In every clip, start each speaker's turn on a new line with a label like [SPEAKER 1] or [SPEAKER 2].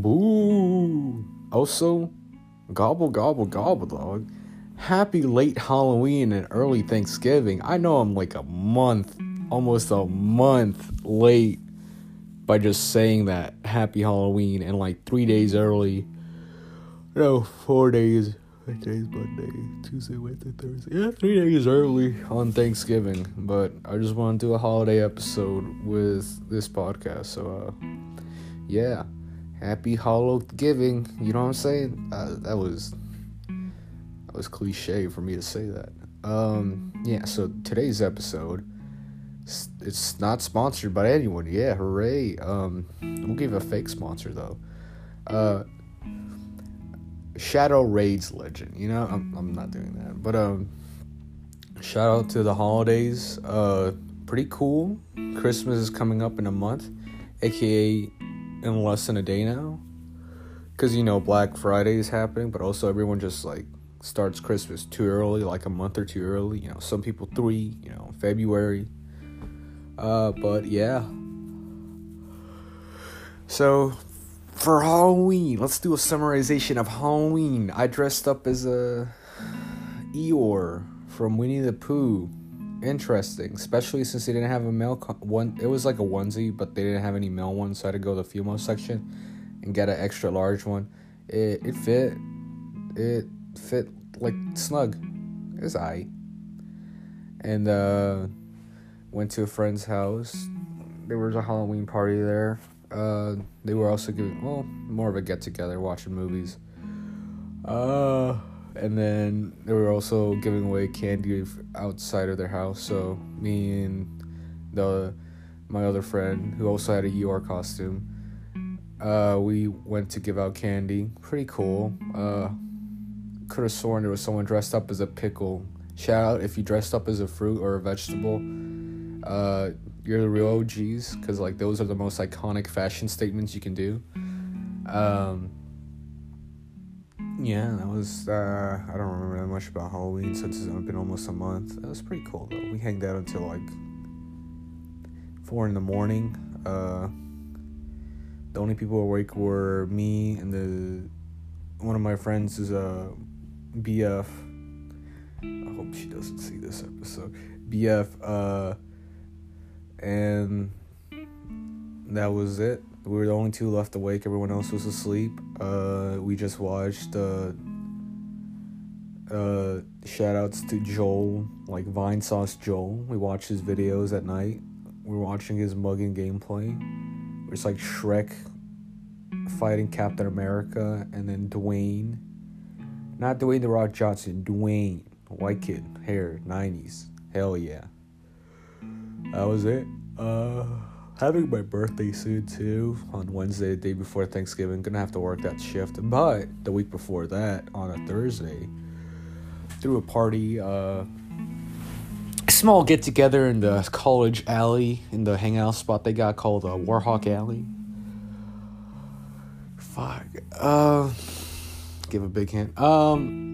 [SPEAKER 1] Boo. Also, gobble, gobble, gobble, dog. Happy late Halloween and early Thanksgiving. I know I'm like a month, almost a month late by just saying that happy Halloween and like three days early. No, four days. What day's Monday? Tuesday, Wednesday, Thursday. Yeah, three days early on Thanksgiving. But I just want to do a holiday episode with this podcast. So, uh, yeah. Happy Hollow Giving. You know what I'm saying? Uh, that was that was cliche for me to say that. Um, yeah. So today's episode, it's not sponsored by anyone. Yeah, hooray! Um, we'll give a fake sponsor though. Uh, Shadow Raids Legend. You know, I'm I'm not doing that, but um, shout out to the holidays. Uh, pretty cool. Christmas is coming up in a month, aka in less than a day now. Cause you know Black Friday is happening, but also everyone just like starts Christmas too early, like a month or two early. You know, some people three. You know, February. Uh, but yeah. So for Halloween, let's do a summarization of Halloween. I dressed up as a Eeyore from Winnie the Pooh. Interesting, especially since they didn't have a male con- one. It was like a onesie, but they didn't have any male ones, so I had to go to the female section and get an extra large one. It it fit, it fit like snug. It was I. And uh, went to a friend's house. There was a Halloween party there. Uh, they were also giving well more of a get together, watching movies. Uh and then they were also giving away candy outside of their house. So me and the my other friend who also had a Eeyore costume, uh, we went to give out candy. Pretty cool. Uh, could have sworn there was someone dressed up as a pickle. Shout out if you dressed up as a fruit or a vegetable. Uh, you're the real OGs because like those are the most iconic fashion statements you can do. Um, yeah, that was. Uh, I don't remember that much about Halloween since it's been almost a month. That was pretty cool though. We hanged out until like four in the morning. Uh, the only people awake were me and the one of my friends is a BF. I hope she doesn't see this episode. BF. Uh, and that was it we were the only two left awake. Everyone else was asleep. Uh, we just watched. Uh, uh, shout outs to Joel, like Vinesauce Joel. We watched his videos at night. We are watching his mugging gameplay. It's like Shrek fighting Captain America, and then Dwayne. Not Dwayne the Rock Johnson, Dwayne, white kid, hair, 90s. Hell yeah. That was it. Uh having my birthday soon too on Wednesday, the day before Thanksgiving. Gonna have to work that shift, but the week before that, on a Thursday, threw a party, uh, small get together in the college alley in the hangout spot they got called uh, Warhawk Alley. Fuck. Uh, give a big hint. Um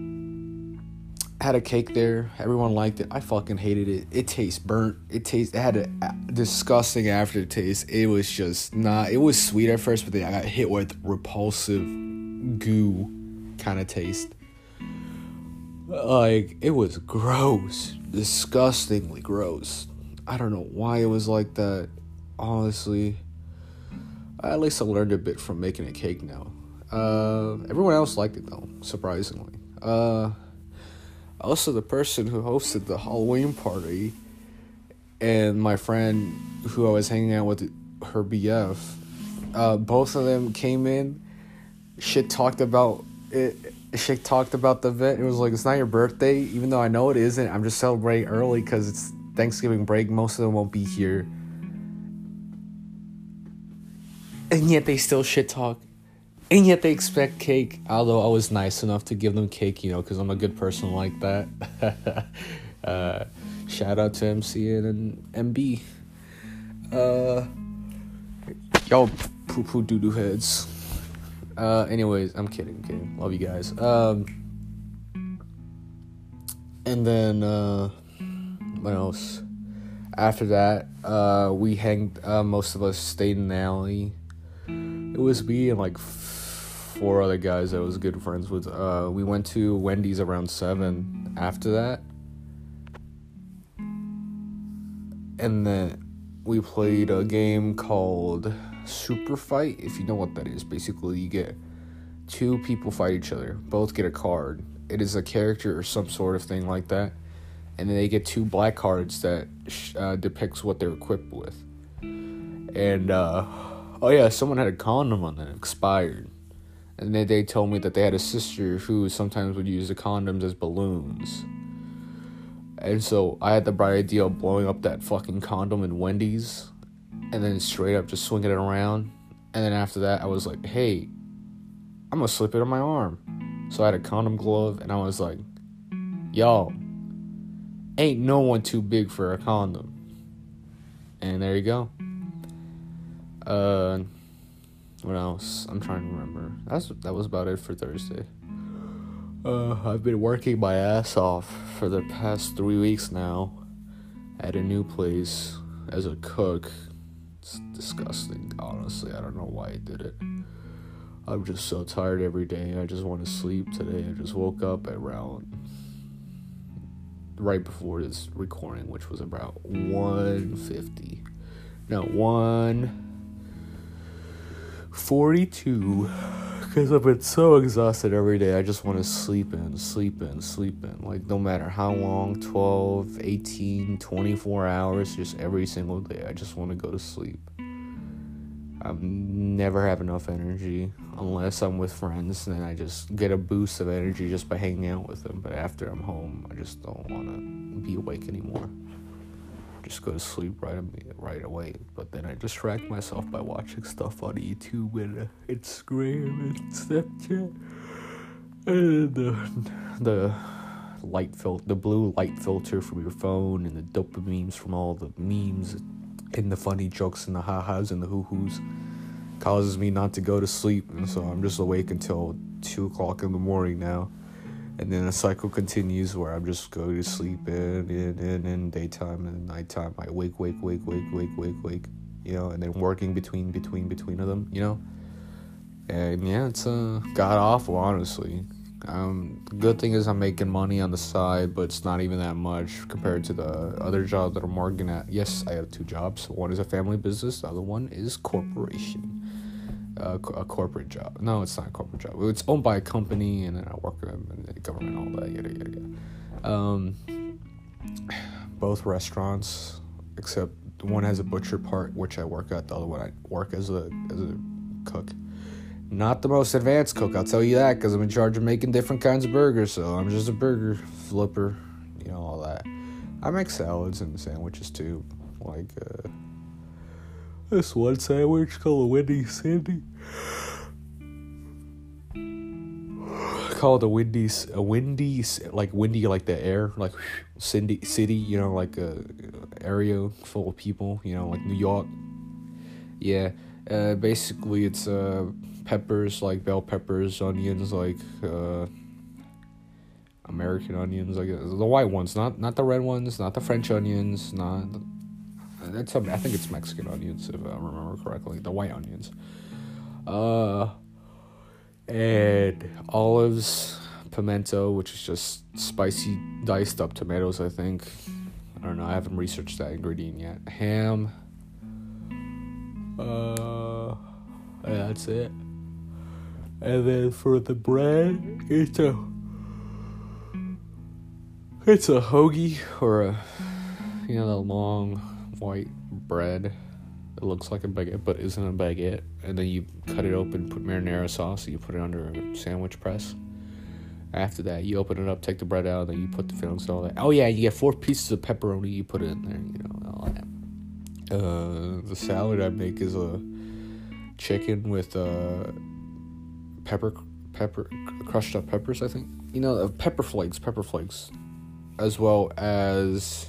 [SPEAKER 1] had a cake there. Everyone liked it. I fucking hated it. It tastes burnt. It tastes. It had a disgusting aftertaste. It was just not. It was sweet at first, but then I got hit with repulsive goo kind of taste. Like it was gross, disgustingly gross. I don't know why it was like that. Honestly, at least I learned a bit from making a cake now. Uh, everyone else liked it though, surprisingly. Uh, also the person who hosted the Halloween party and my friend who I was hanging out with her BF, uh, both of them came in. Shit talked about it. Shit talked about the event. It was like it's not your birthday, even though I know it isn't. I'm just celebrating early because it's Thanksgiving break. Most of them won't be here, and yet they still shit talk and yet they expect cake. Although I was nice enough to give them cake, you know, because I'm a good person like that. uh, shout out to MC and MB. Uh, y'all poo poo doo doo heads. Uh, anyways, I'm kidding, I'm kidding. Love you guys. Um, and then uh, what else? After that, uh, we hanged. Uh, most of us stayed in the alley. It was me and like four other guys I was good friends with. Uh, we went to Wendy's around seven. After that, and then we played a game called Super Fight. If you know what that is, basically you get two people fight each other. Both get a card. It is a character or some sort of thing like that, and then they get two black cards that uh, depicts what they're equipped with. And uh, oh yeah, someone had a condom on that expired. And they, they told me that they had a sister who sometimes would use the condoms as balloons. And so I had the bright idea of blowing up that fucking condom in Wendy's and then straight up just swinging it around. And then after that, I was like, hey, I'm gonna slip it on my arm. So I had a condom glove and I was like, y'all, ain't no one too big for a condom. And there you go. Uh, what else? I'm trying to remember. That's that was about it for Thursday. Uh, I've been working my ass off for the past three weeks now at a new place as a cook. It's disgusting, honestly. I don't know why I did it. I'm just so tired every day. I just want to sleep today. I just woke up around right before this recording, which was about 150. No, 1 42 because I've been so exhausted every day. I just want to sleep in, sleep in, sleep in. Like, no matter how long 12, 18, 24 hours, just every single day. I just want to go to sleep. I never have enough energy unless I'm with friends, and then I just get a boost of energy just by hanging out with them. But after I'm home, I just don't want to be awake anymore just go to sleep right right away. But then I distract myself by watching stuff on YouTube and uh, Instagram and Snapchat. And the the light filter, the blue light filter from your phone, and the dopamines from all the memes, and the funny jokes and the ha-has and the hoo-hoos causes me not to go to sleep, and so I'm just awake until two o'clock in the morning now and then the cycle continues where I'm just going to sleep in, in, in, in daytime and nighttime. I wake, wake, wake, wake, wake, wake, wake, you know, and then working between, between, between of them, you know. And yeah, it's uh, god awful, honestly. Um, good thing is I'm making money on the side, but it's not even that much compared to the other job that I'm working at. Yes, I have two jobs. One is a family business. The other one is corporation a, a, corporate job. No, it's not a corporate job. It's owned by a company, and then I work and the government, all that, yada yada yada. Um, both restaurants, except one has a butcher part, which I work at. The other one I work as a as a cook. Not the most advanced cook, I'll tell you that, because I'm in charge of making different kinds of burgers. So I'm just a burger flipper, you know all that. I make salads and sandwiches too, like. Uh, this one sandwich called a Windy Sandy. Called a windy, a windy, like windy, like the air, like Cindy city, you know, like a area full of people, you know, like New York. Yeah, uh, basically it's uh, peppers, like bell peppers, onions, like uh, American onions, like the white ones, not not the red ones, not the French onions, not that's I think it's Mexican onions if I remember correctly. The white onions. Uh, and olives, pimento, which is just spicy diced up tomatoes. I think. I don't know. I haven't researched that ingredient yet. Ham. Uh, that's it. And then for the bread, it's a it's a hoagie or a you know the long white bread it looks like a baguette but isn't a baguette, and then you cut it open, put marinara sauce, and you put it under a sandwich press. After that, you open it up, take the bread out, and then you put the fillings and all that. Oh yeah, you get four pieces of pepperoni, you put it in there, you know, all that. Uh, the salad I make is a chicken with uh, pepper, pepper, crushed up peppers. I think you know, uh, pepper flakes, pepper flakes, as well as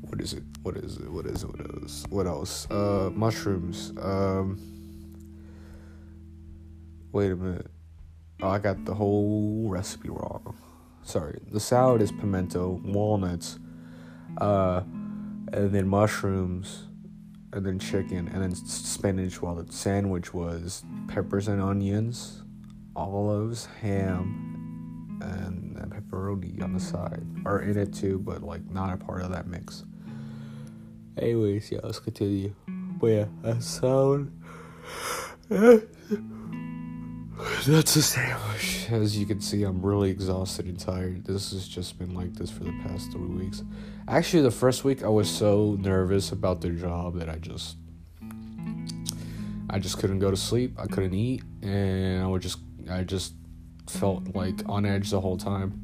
[SPEAKER 1] what is it? What is it? What is it? What else? What else? Uh, mushrooms. Um, wait a minute. Oh, I got the whole recipe wrong. Sorry. The salad is pimento, walnuts, uh, and then mushrooms, and then chicken, and then spinach. While the sandwich was peppers and onions, olives, ham, and, pepperoni on the side. Or in it too, but like not a part of that mix. Anyways, yeah, let's continue. But yeah, that sound. That's a sandwich. As you can see, I'm really exhausted and tired. This has just been like this for the past three weeks. Actually, the first week I was so nervous about the job that I just, I just couldn't go to sleep. I couldn't eat, and I would just, I just felt like on edge the whole time.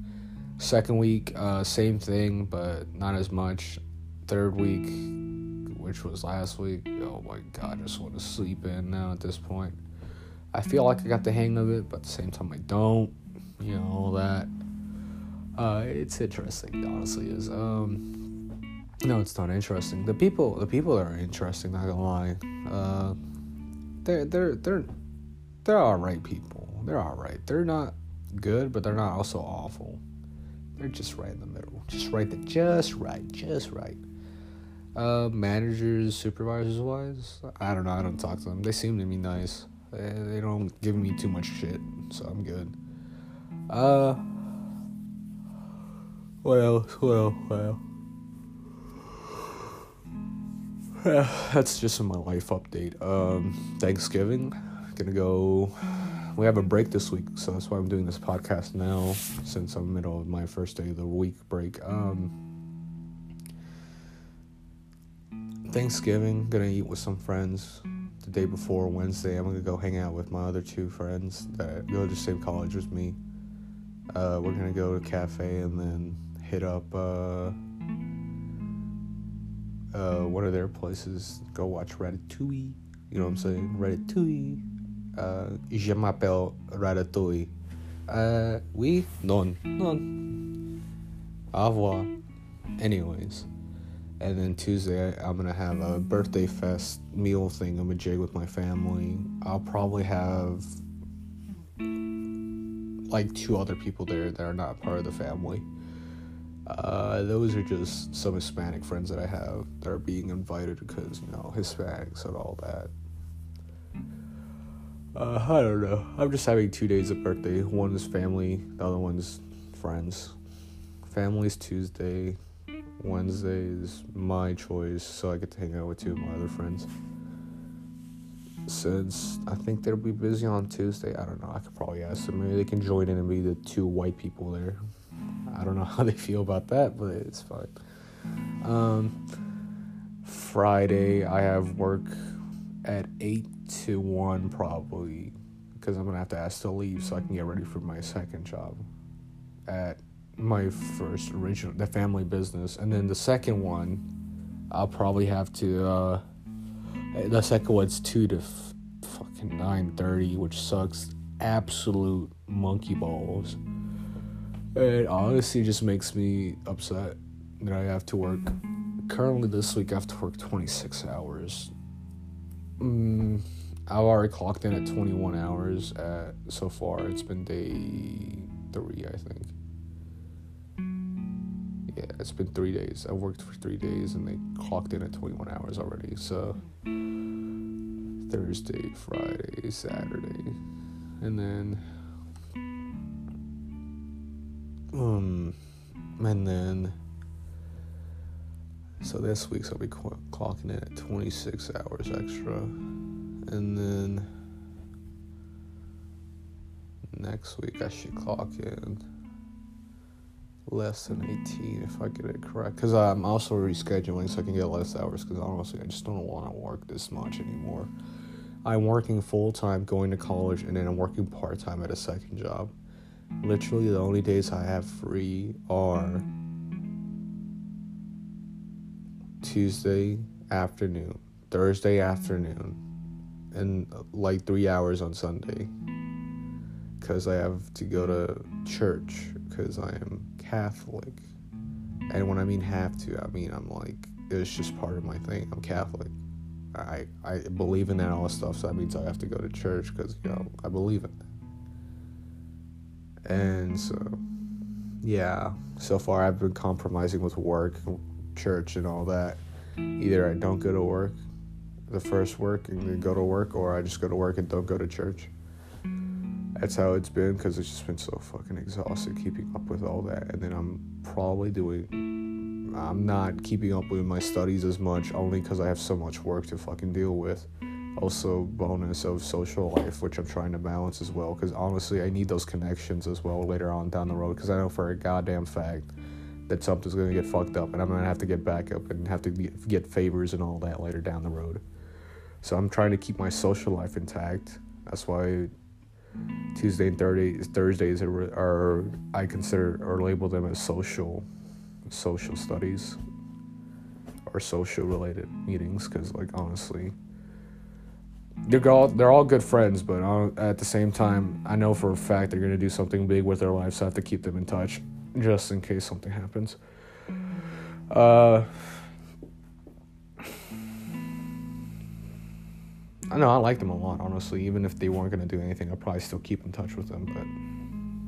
[SPEAKER 1] Second week, uh, same thing, but not as much. Third week, which was last week, oh my god, I just want to sleep in now at this point. I feel like I got the hang of it, but at the same time I don't. You know all that. Uh, it's interesting, honestly. Is um, no, it's not interesting. The people, the people are interesting. Not gonna lie. Uh, they're they're they're they're all right people. They're all right. They're not good, but they're not also awful. They're just right in the middle. Just right there. Just right. Just right. Uh, managers, supervisors wise, I don't know. I don't talk to them. They seem to be nice. They, they don't give me too much shit, so I'm good. Uh, what else? What else? What else? That's just my life update. Um, Thanksgiving, gonna go. We have a break this week, so that's why I'm doing this podcast now, since I'm middle of my first day of the week break. Um, Thanksgiving, gonna eat with some friends the day before Wednesday, I'm gonna go hang out with my other two friends that go to the same college as me. Uh, we're gonna go to a cafe and then hit up uh, uh, one of their places. Go watch Ratatouille. You know what I'm saying? Ratatouille. Uh, je m'appelle Ratatouille. Uh, oui, non, non. Au revoir. Anyways. And then Tuesday, I'm gonna have a birthday fest meal thing. I'm a jig with my family. I'll probably have like two other people there that are not part of the family. Uh, those are just some Hispanic friends that I have that are being invited because you know Hispanics and all that. Uh, I don't know. I'm just having two days of birthday. One is family, the other one's friends. Family's Tuesday, Wednesday is my choice, so I get to hang out with two of my other friends. Since I think they'll be busy on Tuesday, I don't know. I could probably ask them. Maybe they can join in and be the two white people there. I don't know how they feel about that, but it's fine. Um, Friday, I have work at 8 to 1 probably because I'm going to have to ask to leave so I can get ready for my second job at my first original the family business and then the second one i'll probably have to uh the second one's 2 to f- fucking 9.30 which sucks absolute monkey balls. It honestly just makes me upset that i have to work currently this week i have to work 26 hours. Mm, i've already clocked in at 21 hours at so far. It's been day three i think yeah, it's been three days. I worked for three days and they clocked in at 21 hours already. So Thursday, Friday, Saturday, and then um, and then so this week's I'll be clocking in at 26 hours extra, and then next week I should clock in less than 18 if I get it correct. Because I'm also rescheduling so I can get less hours. Because honestly, I just don't want to work this much anymore. I'm working full time going to college, and then I'm working part time at a second job. Literally, the only days I have free are Tuesday afternoon, Thursday afternoon, and uh, like three hours on Sunday. Because I have to go to church because I am Catholic. And when I mean have to, I mean I'm like it's just part of my thing. I'm Catholic. I I believe in that all stuff, so that means I have to go to church because you know I believe in it. And so, yeah, so far I've been compromising with work, church, and all that. Either I don't go to work, the first work, and then go to work, or I just go to work and don't go to church. That's how it's been because it's just been so fucking exhausted keeping up with all that. And then I'm probably doing. I'm not keeping up with my studies as much only because I have so much work to fucking deal with. Also, bonus of social life, which I'm trying to balance as well. Because honestly, I need those connections as well later on down the road. Because I know for a goddamn fact that something's gonna get fucked up, and I'm gonna have to get back up and have to get favors and all that later down the road. So I'm trying to keep my social life intact. That's why Tuesday and Thursdays, Thursdays are, are I consider or label them as social social studies or social related meetings because like honestly they're all they're all good friends but at the same time I know for a fact they're gonna do something big with their lives so I have to keep them in touch just in case something happens. Uh I know I like them a lot, honestly. Even if they weren't gonna do anything, I'd probably still keep in touch with them.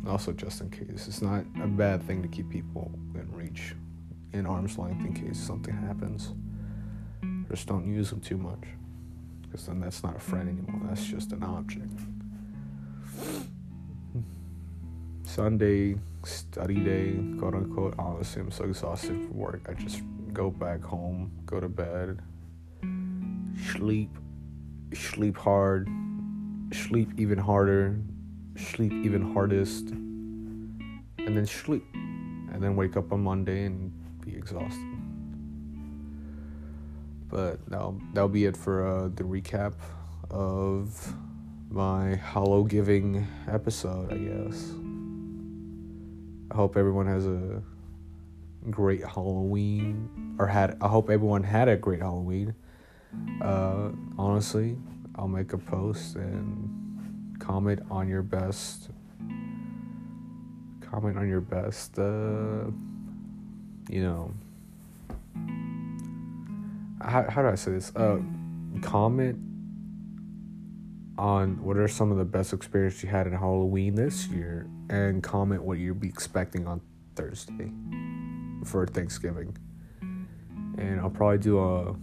[SPEAKER 1] But also, just in case, it's not a bad thing to keep people in reach, in arm's length, in case something happens. Just don't use them too much, because then that's not a friend anymore. That's just an object. Sunday study day, quote unquote. Honestly, I'm so exhausted from work. I just go back home, go to bed, sleep sleep hard, sleep even harder, sleep even hardest, and then sleep. And then wake up on Monday and be exhausted. But that'll, that'll be it for uh, the recap of my Hollow Giving episode, I guess. I hope everyone has a great Halloween, or had. I hope everyone had a great Halloween. Uh, honestly, I'll make a post and comment on your best. Comment on your best. Uh, you know. How, how do I say this? Uh, comment on what are some of the best experiences you had in Halloween this year, and comment what you'll be expecting on Thursday for Thanksgiving. And I'll probably do a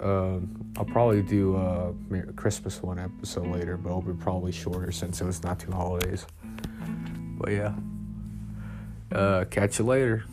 [SPEAKER 1] uh, I'll probably do a Christmas one episode later, but it'll be probably shorter since it was not two holidays. But yeah, uh, catch you later.